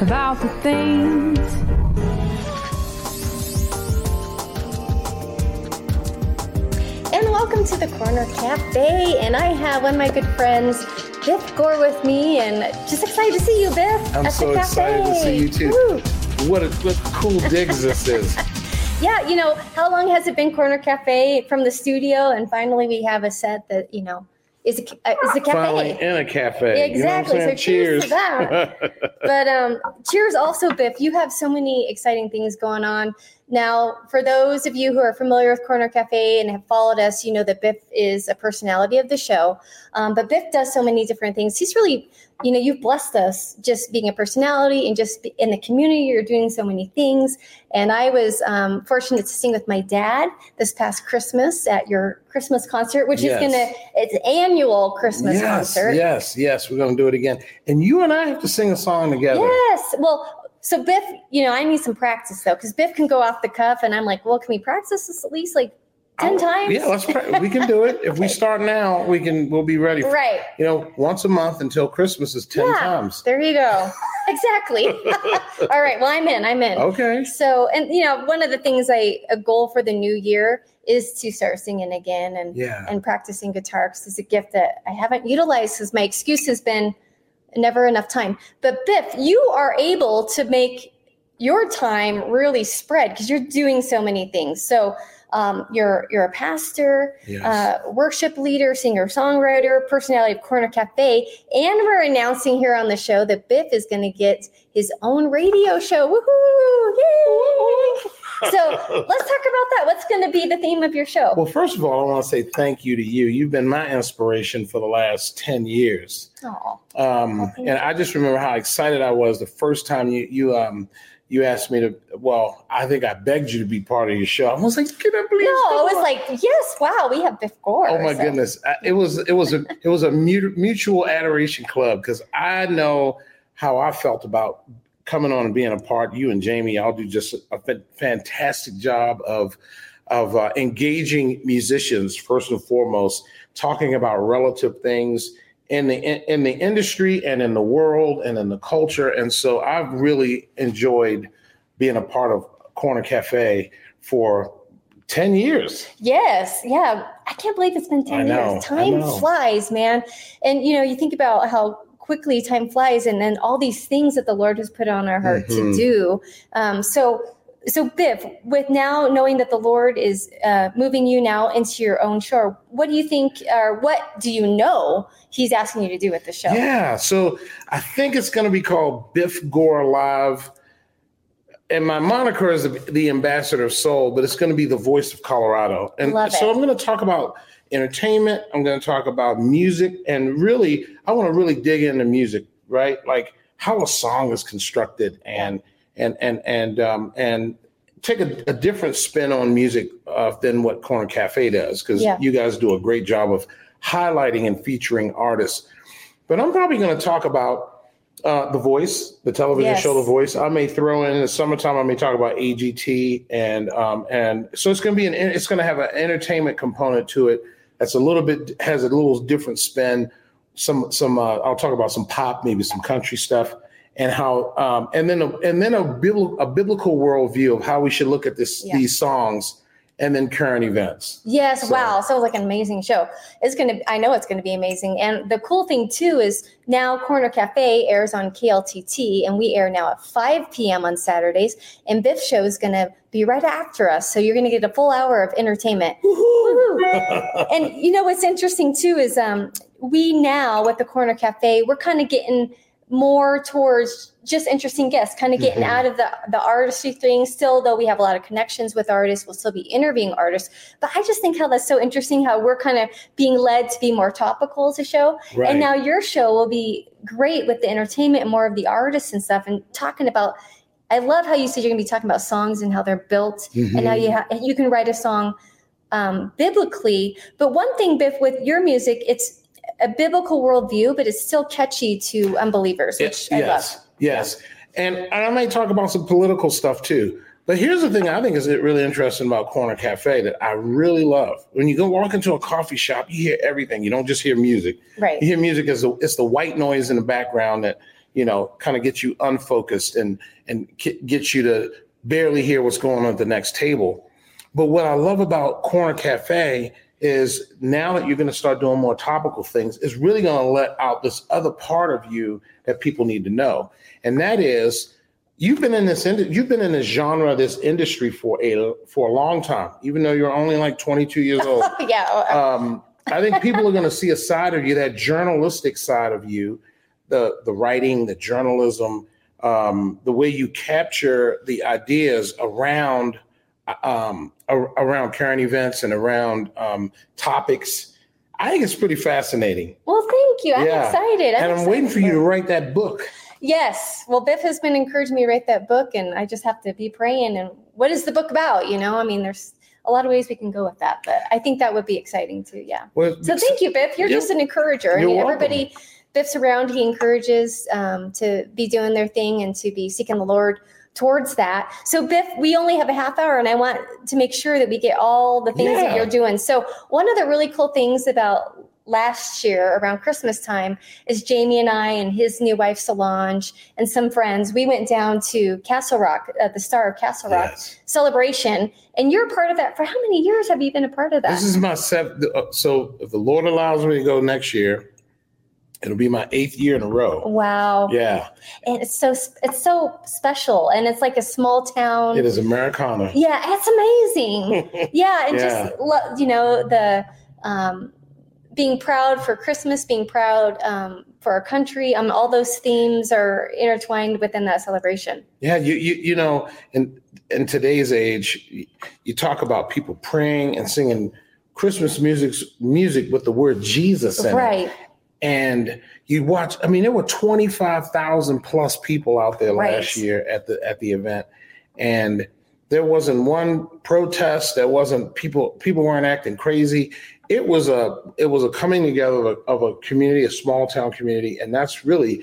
about the things. And welcome to the Corner Cafe. And I have one of my good friends, Biff Gore, with me, and just excited to see you, Biff. I'm at so the excited to cafe. see you too. Woo. What a what cool digs this is. Yeah, you know, how long has it been Corner Cafe from the studio? And finally, we have a set that, you know, is a, uh, is a cafe. Finally in a cafe. Exactly. You know So cheers to that. but um, cheers also, Biff. You have so many exciting things going on. Now, for those of you who are familiar with Corner Cafe and have followed us, you know that Biff is a personality of the show. Um, but Biff does so many different things. He's really, you know, you've blessed us just being a personality and just in the community. You're doing so many things. And I was um, fortunate to sing with my dad this past Christmas at your Christmas concert, which Yes. is going to, it's annual Christmas yes, concert. yes, yes. We're gonna do it again. And you and I have to sing a song together. Yes. Well, so Biff, you know, I need some practice though, because Biff can go off the cuff, and I'm like, well, can we practice this at least like ten oh, times? Yeah, let's try. We can do it. If we start now, we can. We'll be ready. For, Right. You know, once a month until Christmas is ten yeah. times. There you go. exactly. All right. Well, I'm in. I'm in. Okay. So, and you know, one of the things I a goal for the new year is to start singing again and Yeah. and practicing guitar because it's a gift that I haven't utilized because my excuse has been never enough time. But Biff, you are able to make your time really spread because you're doing so many things. So um, you're you're a pastor, Yes. uh, worship leader, singer, songwriter, personality of Corner Cafe, and we're announcing here on the show that Biff is going to get his own radio show. Woohoo! Yay! So let's talk about that. What's going to be the theme of your show? well, first of all, I want to say thank you to you. You've been my inspiration for the last ten years. Aw. Um, and I just remember how excited I was the first time you you um you asked me to. Well, I think I begged you to be part of your show. I was like, can I please? No, it was on?" like, yes, wow, we have Biff Gore. Oh my So- goodness! I- It was it was a it was a mutual adoration club because I know how I felt about coming on and being a part. You and Jamie, y'all do just a fantastic job of of uh, engaging musicians first and foremost, talking about relative things in the in, in the industry and in the world and in the culture. And so I've really enjoyed being a part of Corner Cafe for ten years. Yes, yeah. I can't believe it's been 10 I know, years. Time flies, man. And you know, you think about how quickly time flies and then all these things that the Lord has put on our heart to Mhm. do. Um, so so Biff, with now knowing that the Lord is uh, moving you now into your own show, what do you think or what do you know he's asking you to do with the show? Yeah, so I think it's going to be called Biff Gore Live. And my moniker is the, the ambassador of soul, but it's going to be the voice of Colorado. And Love so it. I'm going to talk about entertainment. I'm going to talk about music. And really, I want to really dig into music, right? Like how a song is constructed and, and, and, and, um, and take a, a different spin on music uh, than what Corner Cafe does. Cause Yeah. you guys do a great job of highlighting and featuring artists. But I'm probably going to talk about uh, The Voice, the television Yes. show The Voice. I may throw in, in the summertime. I may talk about AGT, and um, and so it's going to be an it's going to have an entertainment component to it. That's a little bit has a little different spin. Some some uh, I'll talk about some pop, maybe some country stuff, and how um, and then a, and then a, bibl- a biblical worldview of how we should look at this Yeah. these songs, and then current events. Yes, wow. So- wow. Sounds like an amazing show. It's going to, I know it's going to be amazing. And the cool thing too is now Corner Cafe airs on KLTT and we air now at 5 p.m. on Saturdays. And Biff Show is going to be right after us. So you're going to get a full hour of entertainment. Woohoo. and you know what's interesting too is um, we now with the Corner Cafe, we're kind of getting more towards just interesting guests, kind of getting Mhm. out of the the artistry thing. Still, though, we have a lot of connections with artists. We'll still be interviewing artists, but I just think how that's so interesting. How we're kind of being led to be more topical as a show, Right. and now your show will be great with the entertainment and more of the artists and stuff, and talking about. I love how you said you're going to be talking about songs and how they're built, and how Mhm. you ha- you can write a song um, biblically. But one thing, Biff, with your music, it's a biblical worldview, but it's still catchy to unbelievers, which I love. yes, yes. And I may talk about some political stuff too. But here's the thing I think is really interesting about Corner Cafe that I really love. When you go walk into a coffee shop, you hear everything. You don't just hear music. Right. You hear music as the, it's the white noise in the background that you know, kind of gets you unfocused and and get you to barely hear what's going on at the next table. But what I love about Corner Cafe is now that you're going to start doing more topical things, is really going to let out this other part of you that people need to know, and that is you've been in this you've been in this genre, this industry for a for a long time, even though you're only like 22 years old. yeah. Um, I think people are going to see a side of you, that journalistic side of you, the the writing, the journalism, um, the way you capture the ideas around um, around current events and around um, topics. I think it's pretty fascinating. Well, thank you. I'm yeah. excited. I'm and I'm excited waiting for you to write that book. Yes. Well, Biff has been encouraging me to write that book, and I just have to be praying. And what is the book about? You know, I mean, there's a lot of ways we can go with that, but I think that would be exciting too. Yeah. Well, so thank you, Biff. You're just an encourager. I mean, everybody Biff's around, he encourages um, to be doing their thing and to be seeking the Lord towards that. So, Biff, we only have a half hour, and I want to make sure that we get all the things yeah. that you're doing. So, one of the really cool things about last year around Christmas time is Jamie and I and his new wife Solange and some friends. We went down to Castle Rock, uh, the Star of Castle Rock yes. celebration, and you're part of that. For how many years have you been a part of that? This is my seventh. Uh, so if the Lord allows me to go next year, it'll be my eighth year in a row. Wow. Yeah. And it's so it's so special, and it's like a small town. It is Americana. Yeah, it's amazing. yeah, and yeah. just you know the. Um, being proud for Christmas, being proud um, for our country. Um, all those themes are intertwined within that celebration. Yeah, you you you know, in in today's age, you talk about people praying and singing Christmas music music with the word Jesus in right. it. And you watch. I mean, there were twenty five thousand plus people out there right. last year at the at the event, and there wasn't one protest. There wasn't people. People weren't acting crazy it was a it was a coming together of a, of a community, a small town community, and that's really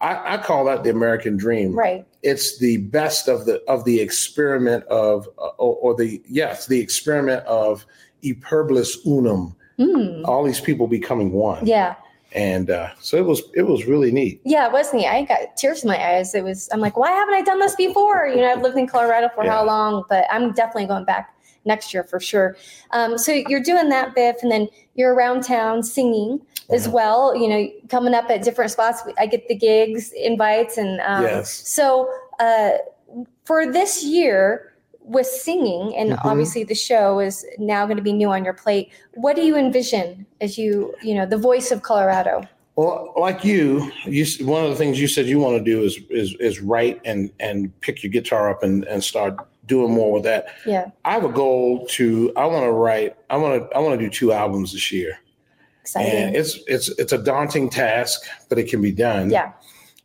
I, I, call that the American dream. Right. It's the best of the of the experiment of uh, or, or, the yes the experiment of e pluribus unum. Mm. All these people becoming one. Yeah. And uh, so it was it was really neat. Yeah, it was neat. I got tears in my eyes. It was I'm like, why haven't I done this before? You know, I've lived in Colorado for yeah. how long, but I'm definitely going back next year for sure. Um, so you're doing that, Biff, and then you're around town singing as well. You know, coming up at different spots. I get the gigs, invites, and um, yes. So uh, for this year with singing, and mm-hmm. obviously the show is now going to be new on your plate. What do you envision as you, you know, the voice of Colorado? Well, like you, you one of the things you said you want to do is is is write and and pick your guitar up and and start doing more with that. Yeah. I have a goal to I want to write I want to I want to do two albums this year. Exciting. And it's it's it's a daunting task, but it can be done. Yeah.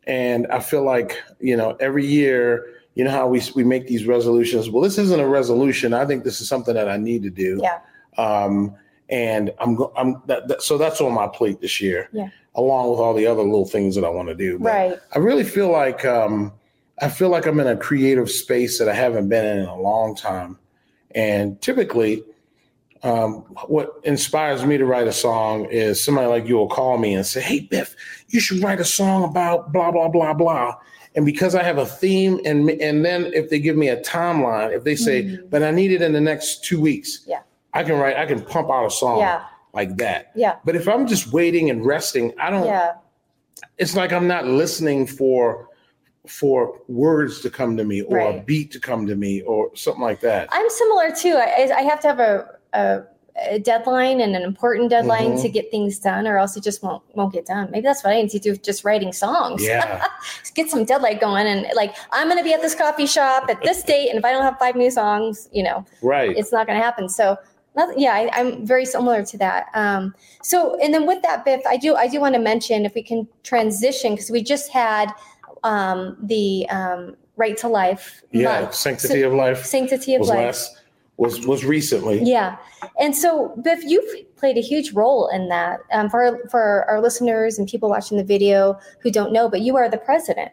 And I feel like, you know, every year, you know how we we make these resolutions. Well, this isn't a resolution. I think this is something that I need to do. Yeah. Um and I'm I'm that, that, so that's on my plate this year. Yeah. Along with all the other little things that I want to do. But right. I really feel like um I feel like I'm in a creative space that I haven't been in in a long time. And typically, um, what inspires me to write a song is somebody like you will call me and say, Hey, Biff, you should write a song about blah, blah, blah, blah. And because I have a theme, and and then if they give me a timeline, if they say, mm-hmm. but I need it in the next two weeks, yeah, I can write, I can pump out a song yeah. like that. Yeah. But if I'm just waiting and resting, I don't, yeah. it's like I'm not listening for for words to come to me or right. a beat to come to me or something like that. I'm similar too. I, I have to have a, a, a, deadline and an important deadline mm-hmm. to get things done, or else it just won't won't get done. Maybe that's what I need to do, just writing songs. Yeah, get some deadline going, and like I'm going to be at this coffee shop at this date, and if I don't have five new songs, you know, right, it's not going to happen. So yeah, I, am very similar to that. Um, so, and then with that, Biff, I do I do want to mention if we can transition because we just had um, the um, right to life. Yeah, month. sanctity so, of life. Sanctity of life. Last, was was recently. Yeah, and so Biff, you've played a huge role in that um, for our, for our listeners and people watching the video who don't know. But you are the president.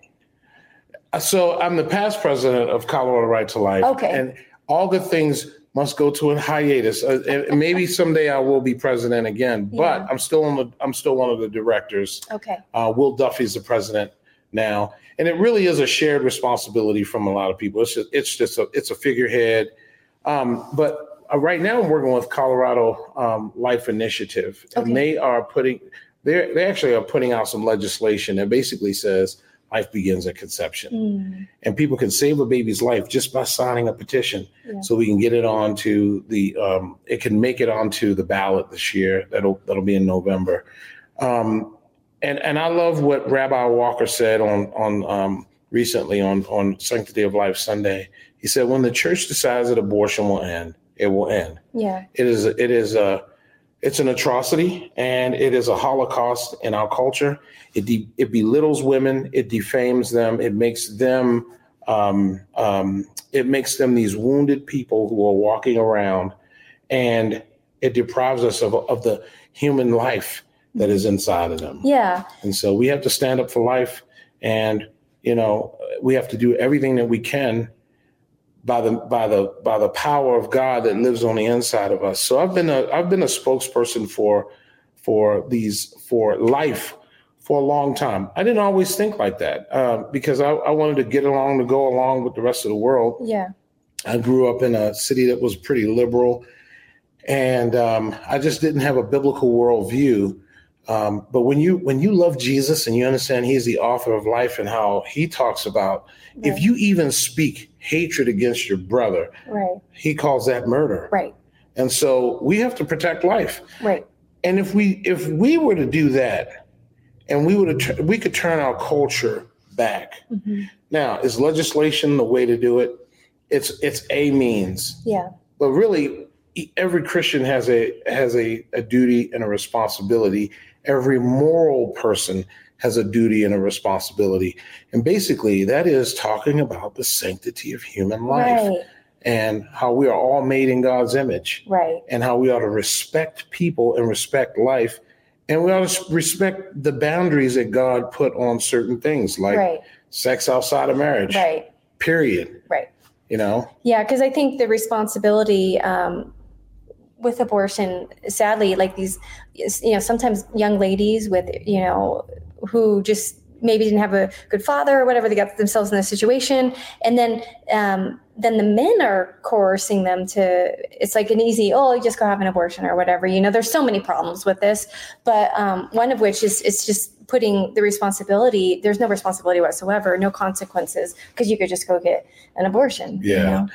Uh, so I'm the past president of Colorado Right to Life. Okay. And all good things must go to a hiatus. Uh, and maybe someday I will be president again, but yeah. I'm still on the I'm still one of the directors. Okay. Uh, Will Duffy's the president now, and it really is a shared responsibility from a lot of people. It's just, it's just a it's a figurehead, um, but uh, right now I'm working with Colorado um, Life Initiative, Okay. and they are putting they they actually are putting out some legislation that basically says life begins at conception, Mm, and people can save a baby's life just by signing a petition, Yeah. so we can get it onto the um, it can make it onto the ballot this year. That'll that'll be in November. Um, and and I love what Rabbi Walker said on on um, recently on on Sanctity of Life Sunday. He said, "When the church decides that abortion will end, it will end. yeah. It is it is a it's an atrocity and it is a holocaust in our culture. It de- it belittles women. It defames them. It makes them um, um, it makes them these wounded people who are walking around, and it deprives us of of the human life that is inside of them. Yeah. And so we have to stand up for life and you know we have to do everything that we can by the by the by the power of God that lives on the inside of us. So I've been a I've been a spokesperson for for these for life for a long time. I didn't always think like that uh, because I, I wanted to get along to go along with the rest of the world. Yeah. I grew up in a city that was pretty liberal, and um, I just didn't have a biblical worldview. Um, but when you when you love Jesus and you understand He's the author of life and how He talks about if you even speak hatred against your brother, Right. He calls that murder. Right. And so we have to protect life. Right. And if we if we were to do that, and we would we could turn our culture back. Mhm. Now, is legislation the way to do it? It's it's a means Yeah. but really every christian has a has a, a duty and a responsibility every moral person has a duty and a responsibility and basically that is talking about the sanctity of human life Right. and how we are all made in god's image Right. and how we ought to respect people and respect life and we ought to respect the boundaries that god put on certain things like Right. sex outside of marriage Right. period Right. you know Yeah, because I think the responsibility um, with abortion, sadly, like these, you know, sometimes young ladies with, you know, who just maybe didn't have a good father or whatever, they got themselves in a situation, and then um, then the men are coercing them to. It's like an easy, oh, you just go have an abortion or whatever. You know, there's so many problems with this, but um, one of which is it's just putting the responsibility. There's no responsibility whatsoever, no consequences, because you could just go get an abortion. you Yeah. know?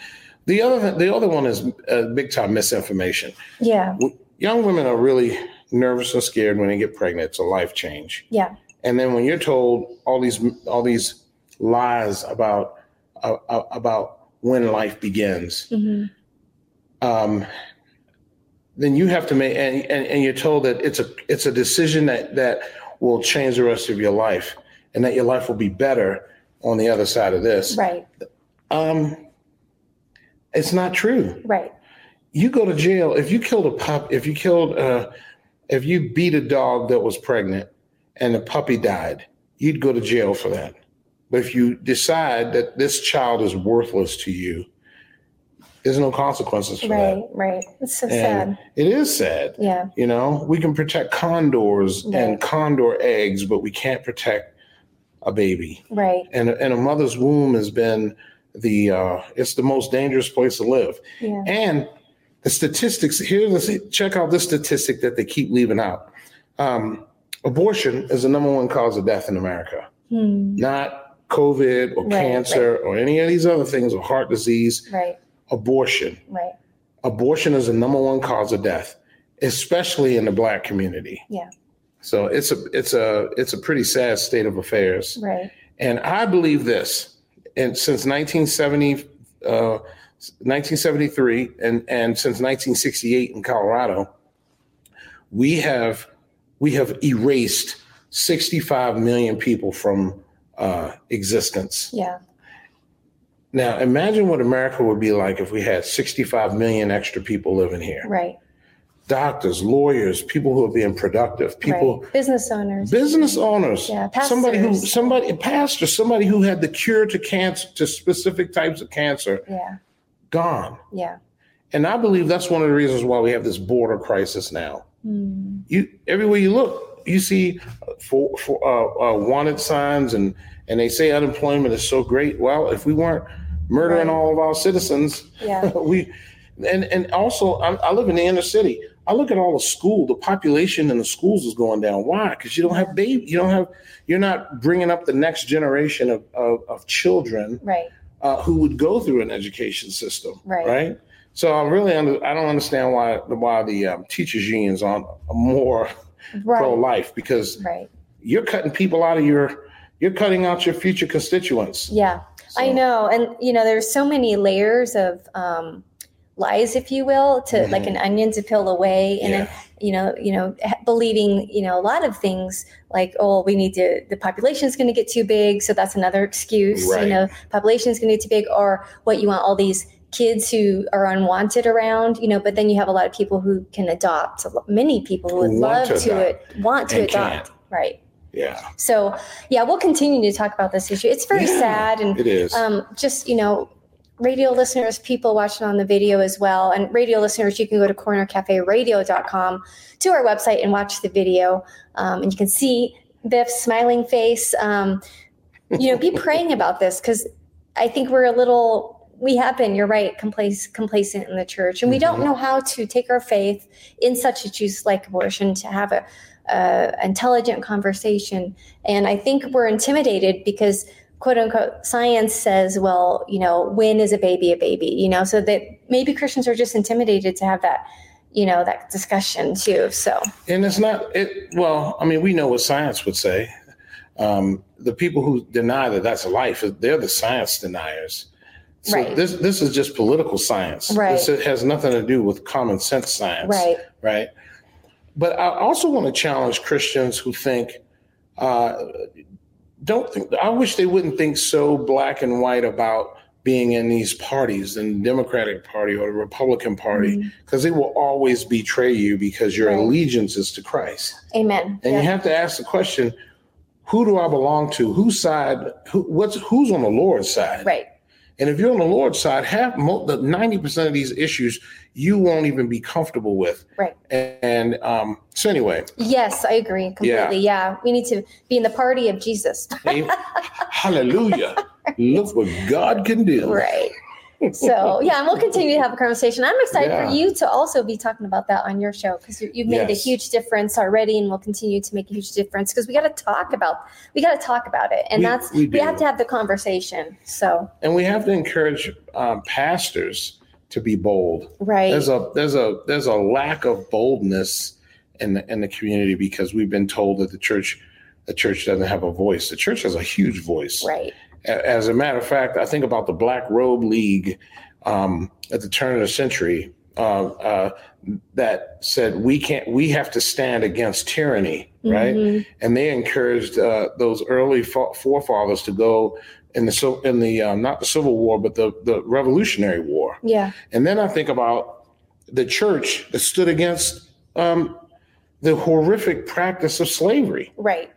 The other the other one is uh, big time misinformation. Yeah. Young women are really nervous and scared when they get pregnant. It's a life change. Yeah. And then when you're told all these all these lies about uh, uh, about when life begins, hmm um, then you have to make and, and and you're told that it's a it's a decision that that will change the rest of your life and that your life will be better on the other side of this. Right. Um, it's not true. Right. you go to jail if you killed a pup if you killed uh if you beat a dog that was pregnant and the puppy died you'd go to jail for that but if you decide that this child is worthless to you there's no consequences for Right. that Right. Right. It's so and sad. it is sad Yeah. you know we can protect condors Right. and condor eggs but we can't protect a baby Right. and, and a mother's womb has been the uh, it's the most dangerous place to live Yeah. and the statistics here, let's check out this statistic that they keep leaving out. Um, abortion is the number one cause of death in America, Hmm. not COVID or Right, cancer or any of these other things or heart disease. Right. Abortion. Right. Abortion is the number one cause of death, especially in the black community. Yeah. So it's a it's a it's a pretty sad state of affairs. Right. And I believe this, and since 1970, uh, 1973, and and since 1968 in Colorado, we have we have erased 65 million people from uh, existence. Yeah. Now, imagine what America would be like if we had 65 million extra people living here. Right. Doctors, lawyers, people who are being productive, people right. Business owners. business owners Yeah, somebody who somebody a pastor somebody who had the cure to cancer to specific types of cancer Yeah. gone Yeah. and i believe that's one of the reasons why we have this border crisis now Hmm. you everywhere you look you see for, for uh, uh, wanted signs and and they say unemployment is so great. Well, if we weren't murdering Right. all of our citizens, Yeah. we and and also I, I live in the inner city. I look at all the school, the population in the schools is going down. Why? Because you don't have baby, you don't have, you're not bringing up the next generation of of, of children Right. uh, who would go through an education system, Right. Right. So I really, under, I don't understand why the why the um, teachers unions aren't more pro life because Right. you're cutting people out of your, you're cutting out your future constituents. Yeah. I know. And, you know, there's so many layers of um, lies, if you will, to like Mhm. an onion to peel away. And, Yeah. then, you know, you know, believing, you know, a lot of things like, oh, we need to, the population is going to get too big. So that's another excuse. Right. You know, population is going to get too big or what you want all these kids who are unwanted around, you know, but then you have a lot of people who can adopt, many people who would want love to to, it, want to adopt. can't. Right. Yeah, So, yeah, we'll continue to talk about this issue. It's very Yeah, sad and it is. um, just you know radio listeners people watching on the video as well. And radio listeners you can go to cornercaferadio.com to our website and watch the video. Um, and you can see biff's smiling face. Um, you know be praying about this because i think we're a little we have been you're right complac- complacent in the church. And we don't Mhm. know how to take our faith in such issues like abortion to have a, a intelligent conversation. And i think we're intimidated because quote unquote science says, well, you know, when is a baby a baby? You know, so that maybe Christians are just intimidated to have that, you know, that discussion too. So and it's not it. Well, I mean, we know what science would say. Um, the people who deny that that's life, they're the science deniers. So Right. this this is just political science. Right. This has nothing to do with common sense science. right, right? But I also want to challenge Christians who think, uh, don't think, I wish they wouldn't think so black and white about being in these parties, the Democratic Party or the Republican Party, mm-hmm. because they will always betray you because your Right. allegiance is to Christ. amen. And Yeah. you have to ask the question, who do I belong to? Whose side? Who, what's who's on the Lord's side? right, And if you're on the Lord's side, half mo- the ninety percent of these issues you won't even be comfortable with. Right. And um, so anyway, yes, I agree completely. Yeah. we need to be in the party of Jesus. hallelujah! Look what God can do. right. So yeah, and we'll continue to have a conversation. I'm excited Yeah. for you to also be talking about that on your show because you've made Yes. a huge difference already, and will continue to make a huge difference because we got to talk about we got to talk about it, and We- that's we we, have to have the conversation. So And we have to encourage um, pastors to be bold. right, There's a there's a there's a lack of boldness in the in the community because we've been told that the church the church doesn't have a voice. The church has a huge voice. right, As a matter of fact, I think about the Black Robe League um, at the turn of the century uh, uh, that said we can't, we have to stand against tyranny, right? Mhm. And they encouraged uh, those early fo- forefathers to go in the in the um, not the Civil War, but the the Revolutionary War. Yeah, And then I think about the church that stood against um, the horrific practice of slavery. right,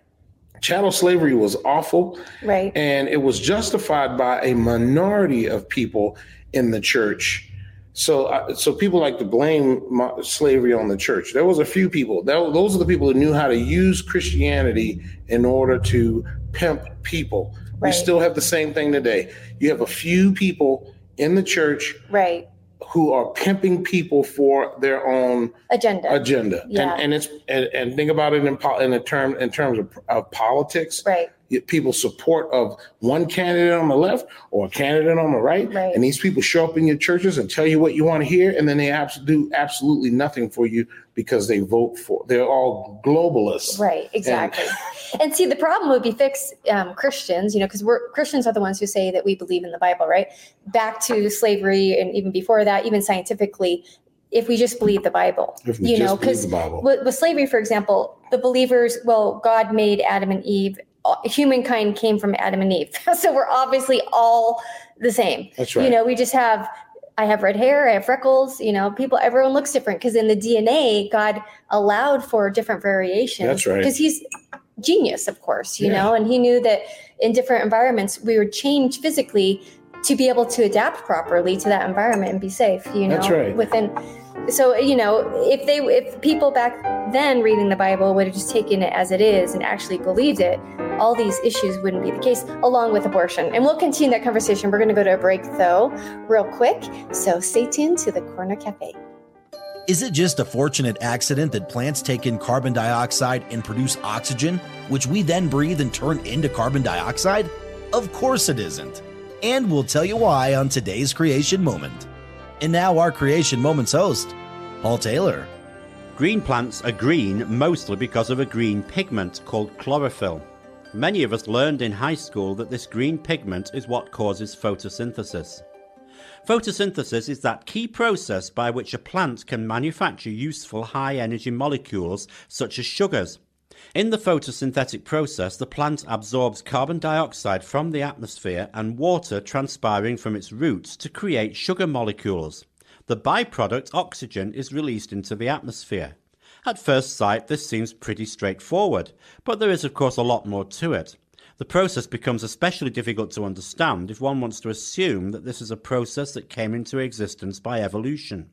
Chattel slavery was awful right, and it was justified by a minority of people in the church. So, uh, so people like to blame slavery on the church. There was a few people. That, those are the people who knew how to use Christianity in order to pimp people. We still have the same thing today. You have a few people in the church right. Who are pimping people for their own Agenda. agenda. Yeah. And, and it's and, and think about it in in a term in terms of, of politics right, people support of one candidate on the left or a candidate on the right, Right. and these people show up in your churches and tell you what you want to hear, and then they abs- do absolutely nothing for you because they vote for. They're all globalists. right. Exactly. And see, the problem would be fixed um, Christians, you know, because we're Christians are the ones who say that we believe in the Bible, right? Back to slavery, and even before that, even scientifically, if we just believe the Bible, If we you just know, because with, with slavery, for example, the believers, well, God made Adam and Eve. Humankind came from Adam and Eve, so we're obviously all the same. That's right. You know, we just have. I have red hair. I have freckles. You know, people. Everyone looks different because in the DNA, God allowed for different variations. That's right. Because He's genius, of course. You Yeah. know, and He knew that in different environments we would change physically to be able to adapt properly to that environment and be safe. You know, That's right. within. So you know, if they if people back then reading the Bible would have just taken it as it is and actually believed it, all these issues wouldn't be the case. Along with abortion, and we'll continue that conversation. We're going to go to a break though, real quick. So stay tuned to the Corner Cafe. Is it just a fortunate accident that plants take in carbon dioxide and produce oxygen, which we then breathe and turn into carbon dioxide? Of course it isn't. And we'll tell you why on today's Creation Moment. And now, our Creation Moments host, Paul Taylor. Green plants are green mostly because of a green pigment called chlorophyll. Many of us learned in high school that this green pigment is what causes photosynthesis. Photosynthesis is that key process by which a plant can manufacture useful high energy molecules such as sugars. In the photosynthetic process, the plant absorbs carbon dioxide from the atmosphere and water transpiring from its roots to create sugar molecules. The byproduct, oxygen, is released into the atmosphere. At first sight, this seems pretty straightforward, but there is, of course, a lot more to it. The process becomes especially difficult to understand if one wants to assume that this is a process that came into existence by evolution.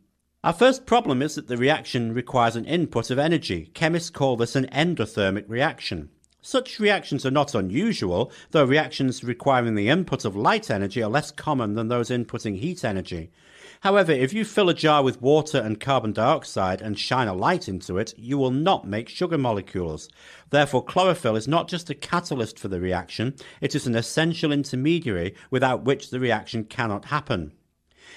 Our first problem is that the reaction requires an input of energy. Chemists call this an endothermic reaction. Such reactions are not unusual, though reactions requiring the input of light energy are less common than those inputting heat energy. However, if you fill a jar with water and carbon dioxide and shine a light into it, you will not make sugar molecules. Therefore, chlorophyll is not just a catalyst for the reaction, it is an essential intermediary without which the reaction cannot happen.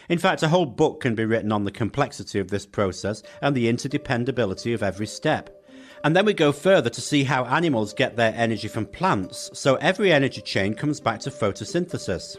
In fact, a whole book can be written on the complexity of this process and the interdependability of every step. And then we go further to see how animals get their energy from plants, so every energy chain comes back to photosynthesis.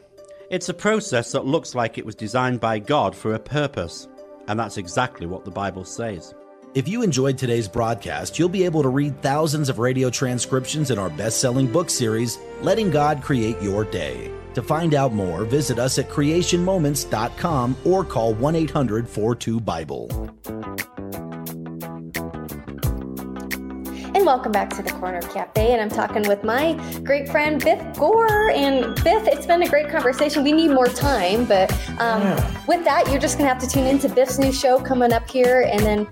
It's a process that looks like it was designed by God for a purpose, and that's exactly what the Bible says. If you enjoyed today's broadcast, you'll be able to read thousands of radio transcriptions in our best selling book series, Letting God Create Your Day. To find out more, visit us at creationmoments.com or call 1 800 42 Bible. And welcome back to the Corner Cafe. And I'm talking with my great friend Biff Gore. And Biff, it's been a great conversation. We need more time, but um, Yeah. with that, you're just going to have to tune into Biff's new show coming up here, and then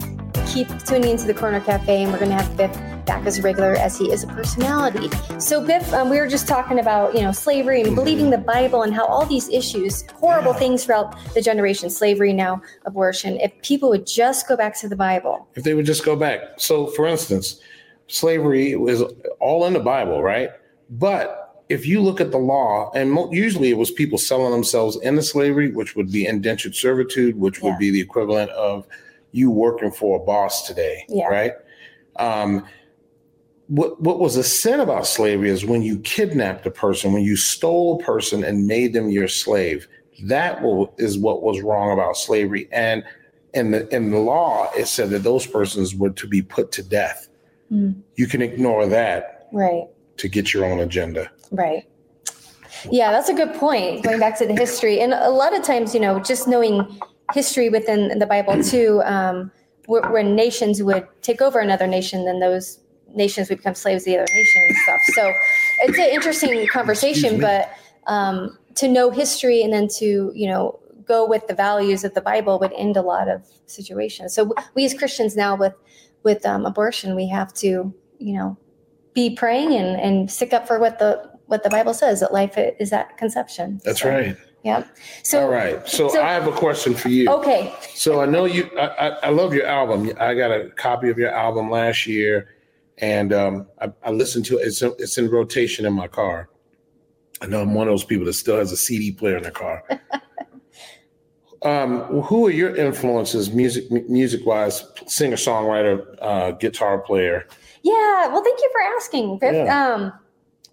keep tuning into the Corner Cafe. And we're going to have Biff back as a regular as he is a personality. So, Biff, um, we were just talking about you know slavery and believing the Bible and how all these issues, horrible Yeah. things throughout the generation, slavery now, abortion. If people would just go back to the Bible, if they would just go back. So, for instance, slavery was all in the Bible, right? But if you look at the law, and mo- usually it was people selling themselves into slavery, which would be indentured servitude, which would be the equivalent of you working for a boss today, Yeah. right? Um, what what was a sin about slavery is when you kidnapped a person, when you stole a person and made them your slave. That will, is what was wrong about slavery. And in the in the law, it said that those persons were to be put to death. Mm. You can ignore that right? to get your own agenda. Right. Yeah, that's a good point. Going back to the history, and a lot of times, you know, just knowing history within the Bible too, um, wh- when nations would take over another nation, then those nations would become slaves of the other nation and stuff. So it's an interesting conversation, but um, to know history and then to you know go with the values of the Bible would end a lot of situations. So we as Christians now with with um, abortion, we have to you know be praying and, and stick up for what the what the Bible says that life is at conception. That's So, right. Yep. So All right. So, so- I have a question for you. okay, So I know you. I, I, I love your album. I got a copy of your album last year, and um, I, I listened to it. It's it's in rotation in my car. I know I'm one of those people that still has a CD player in the car. um, who are your influences, music music wise, singer songwriter, uh, guitar player? yeah. Well, thank you for asking. Yeah. Um,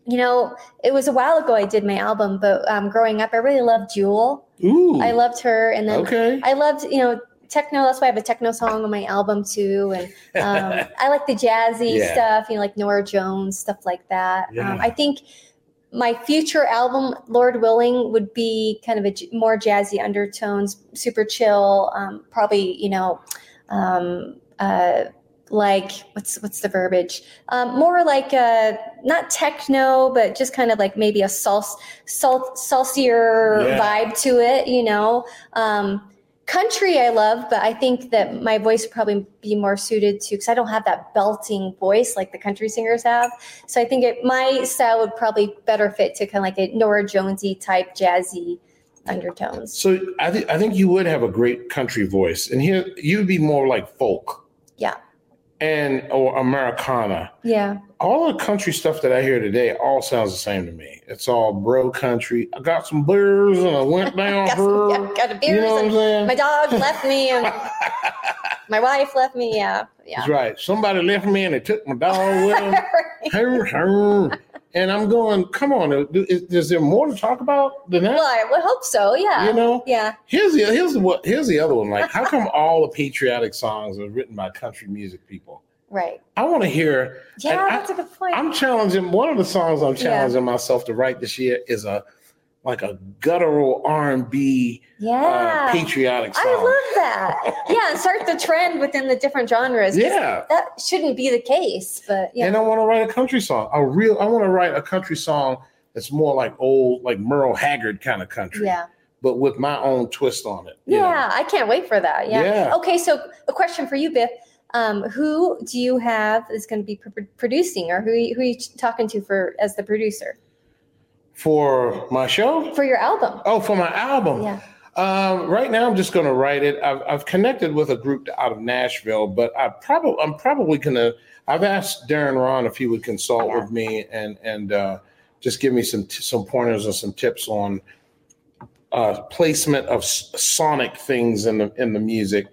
you know, it was a while ago I did my album, but um, growing up, I really loved Jewel. Ooh, I loved her, and then okay. I loved you know techno. That's why I have a techno song on my album too, and um, I like the jazzy Yeah. stuff, you know, like Norah Jones stuff like that. Yeah. Um, I think my future album, Lord willing, would be kind of a j- more jazzy undertones, super chill. Um, probably, you know, um, uh, like what's what's the verbiage? Um, more like a not techno, but just kind of like maybe a sauce, salt, saucier Yeah. vibe to it. You know, um, country I love, but I think that my voice would probably be more suited to because I don't have that belting voice like the country singers have. So I think it, my style would probably better fit to kind of like a Norah Jonesy type jazzy undertones. So I think I think you would have a great country voice, and here you'd be more like folk Yeah, and or Americana. yeah, All the country stuff that I hear today all sounds the same to me. It's all bro country. I got some beers and I went down got, some, her. yeah, got a You beers know what I'm saying? my dog left me and my wife left me. Yeah, yeah. That's right. Somebody left me and they took my dog with them. Her, her. And I'm going, come on, is, is there more to talk about than that? well, I would hope so. Yeah, You know? yeah. Here's the here's what here's the other one. Like, how come all the patriotic songs are written by country music people? Right. I want to hear. Yeah, and I- that's a good point. I'm challenging one of the songs I'm Yeah. challenging myself to write this year is a like a guttural R and B yeah. uh, patriotic song. I love that. Yeah, and start the trend within the different genres. Yeah. That shouldn't be the case, but yeah. And I want to write a country song. A real I want to write a country song that's more like old, like Merle Haggard kind of country, yeah. but with my own twist on it. you know? Yeah, I can't wait for that. Yeah. Yeah. Okay, so a question for you, Biff. Um, who do you have is going to be pr- producing, or who who are you talking to for as the producer For my show? for your album? Oh, for my album. Yeah. Um, right now, I'm just going to write it. I've, I've connected with a group out of Nashville, but I probably I'm probably going to. I've asked Darren Ron if he would consult with me and and uh, just give me some some pointers and some tips on uh, placement of s- sonic things in the in the music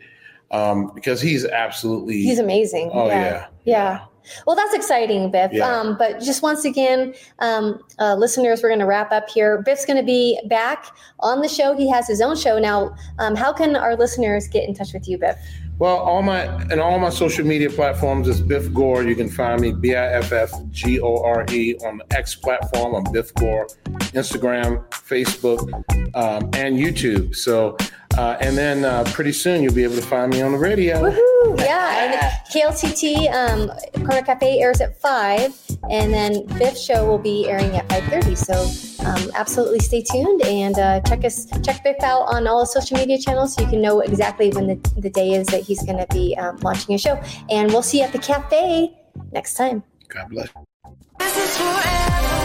um, because he's absolutely He's amazing. oh yeah Yeah. Well, that's exciting, Biff. Yeah. Um, but just once again, um, uh, listeners, we're going to wrap up here. Biff's going to be back on the show. He has his own show now. Um, how can our listeners get in touch with you, Biff? Well, all my and all my social media platforms is Biff Gore. You can find me B I F F G O R E on the X platform. I'm Biff Gore, Instagram, Facebook, um, and YouTube. So, uh, and then uh, pretty soon you'll be able to find me on the radio. Woohoo! Yeah, and KLTT um, Corner Cafe airs at five, and then Biff's show will be airing at five thirty. So um, absolutely stay tuned and uh, check us check Biff out on all his social media channels so you can know exactly when the, the day is that he's going to be um, launching a show. And we'll see you at the cafe next time. God bless. This is forever.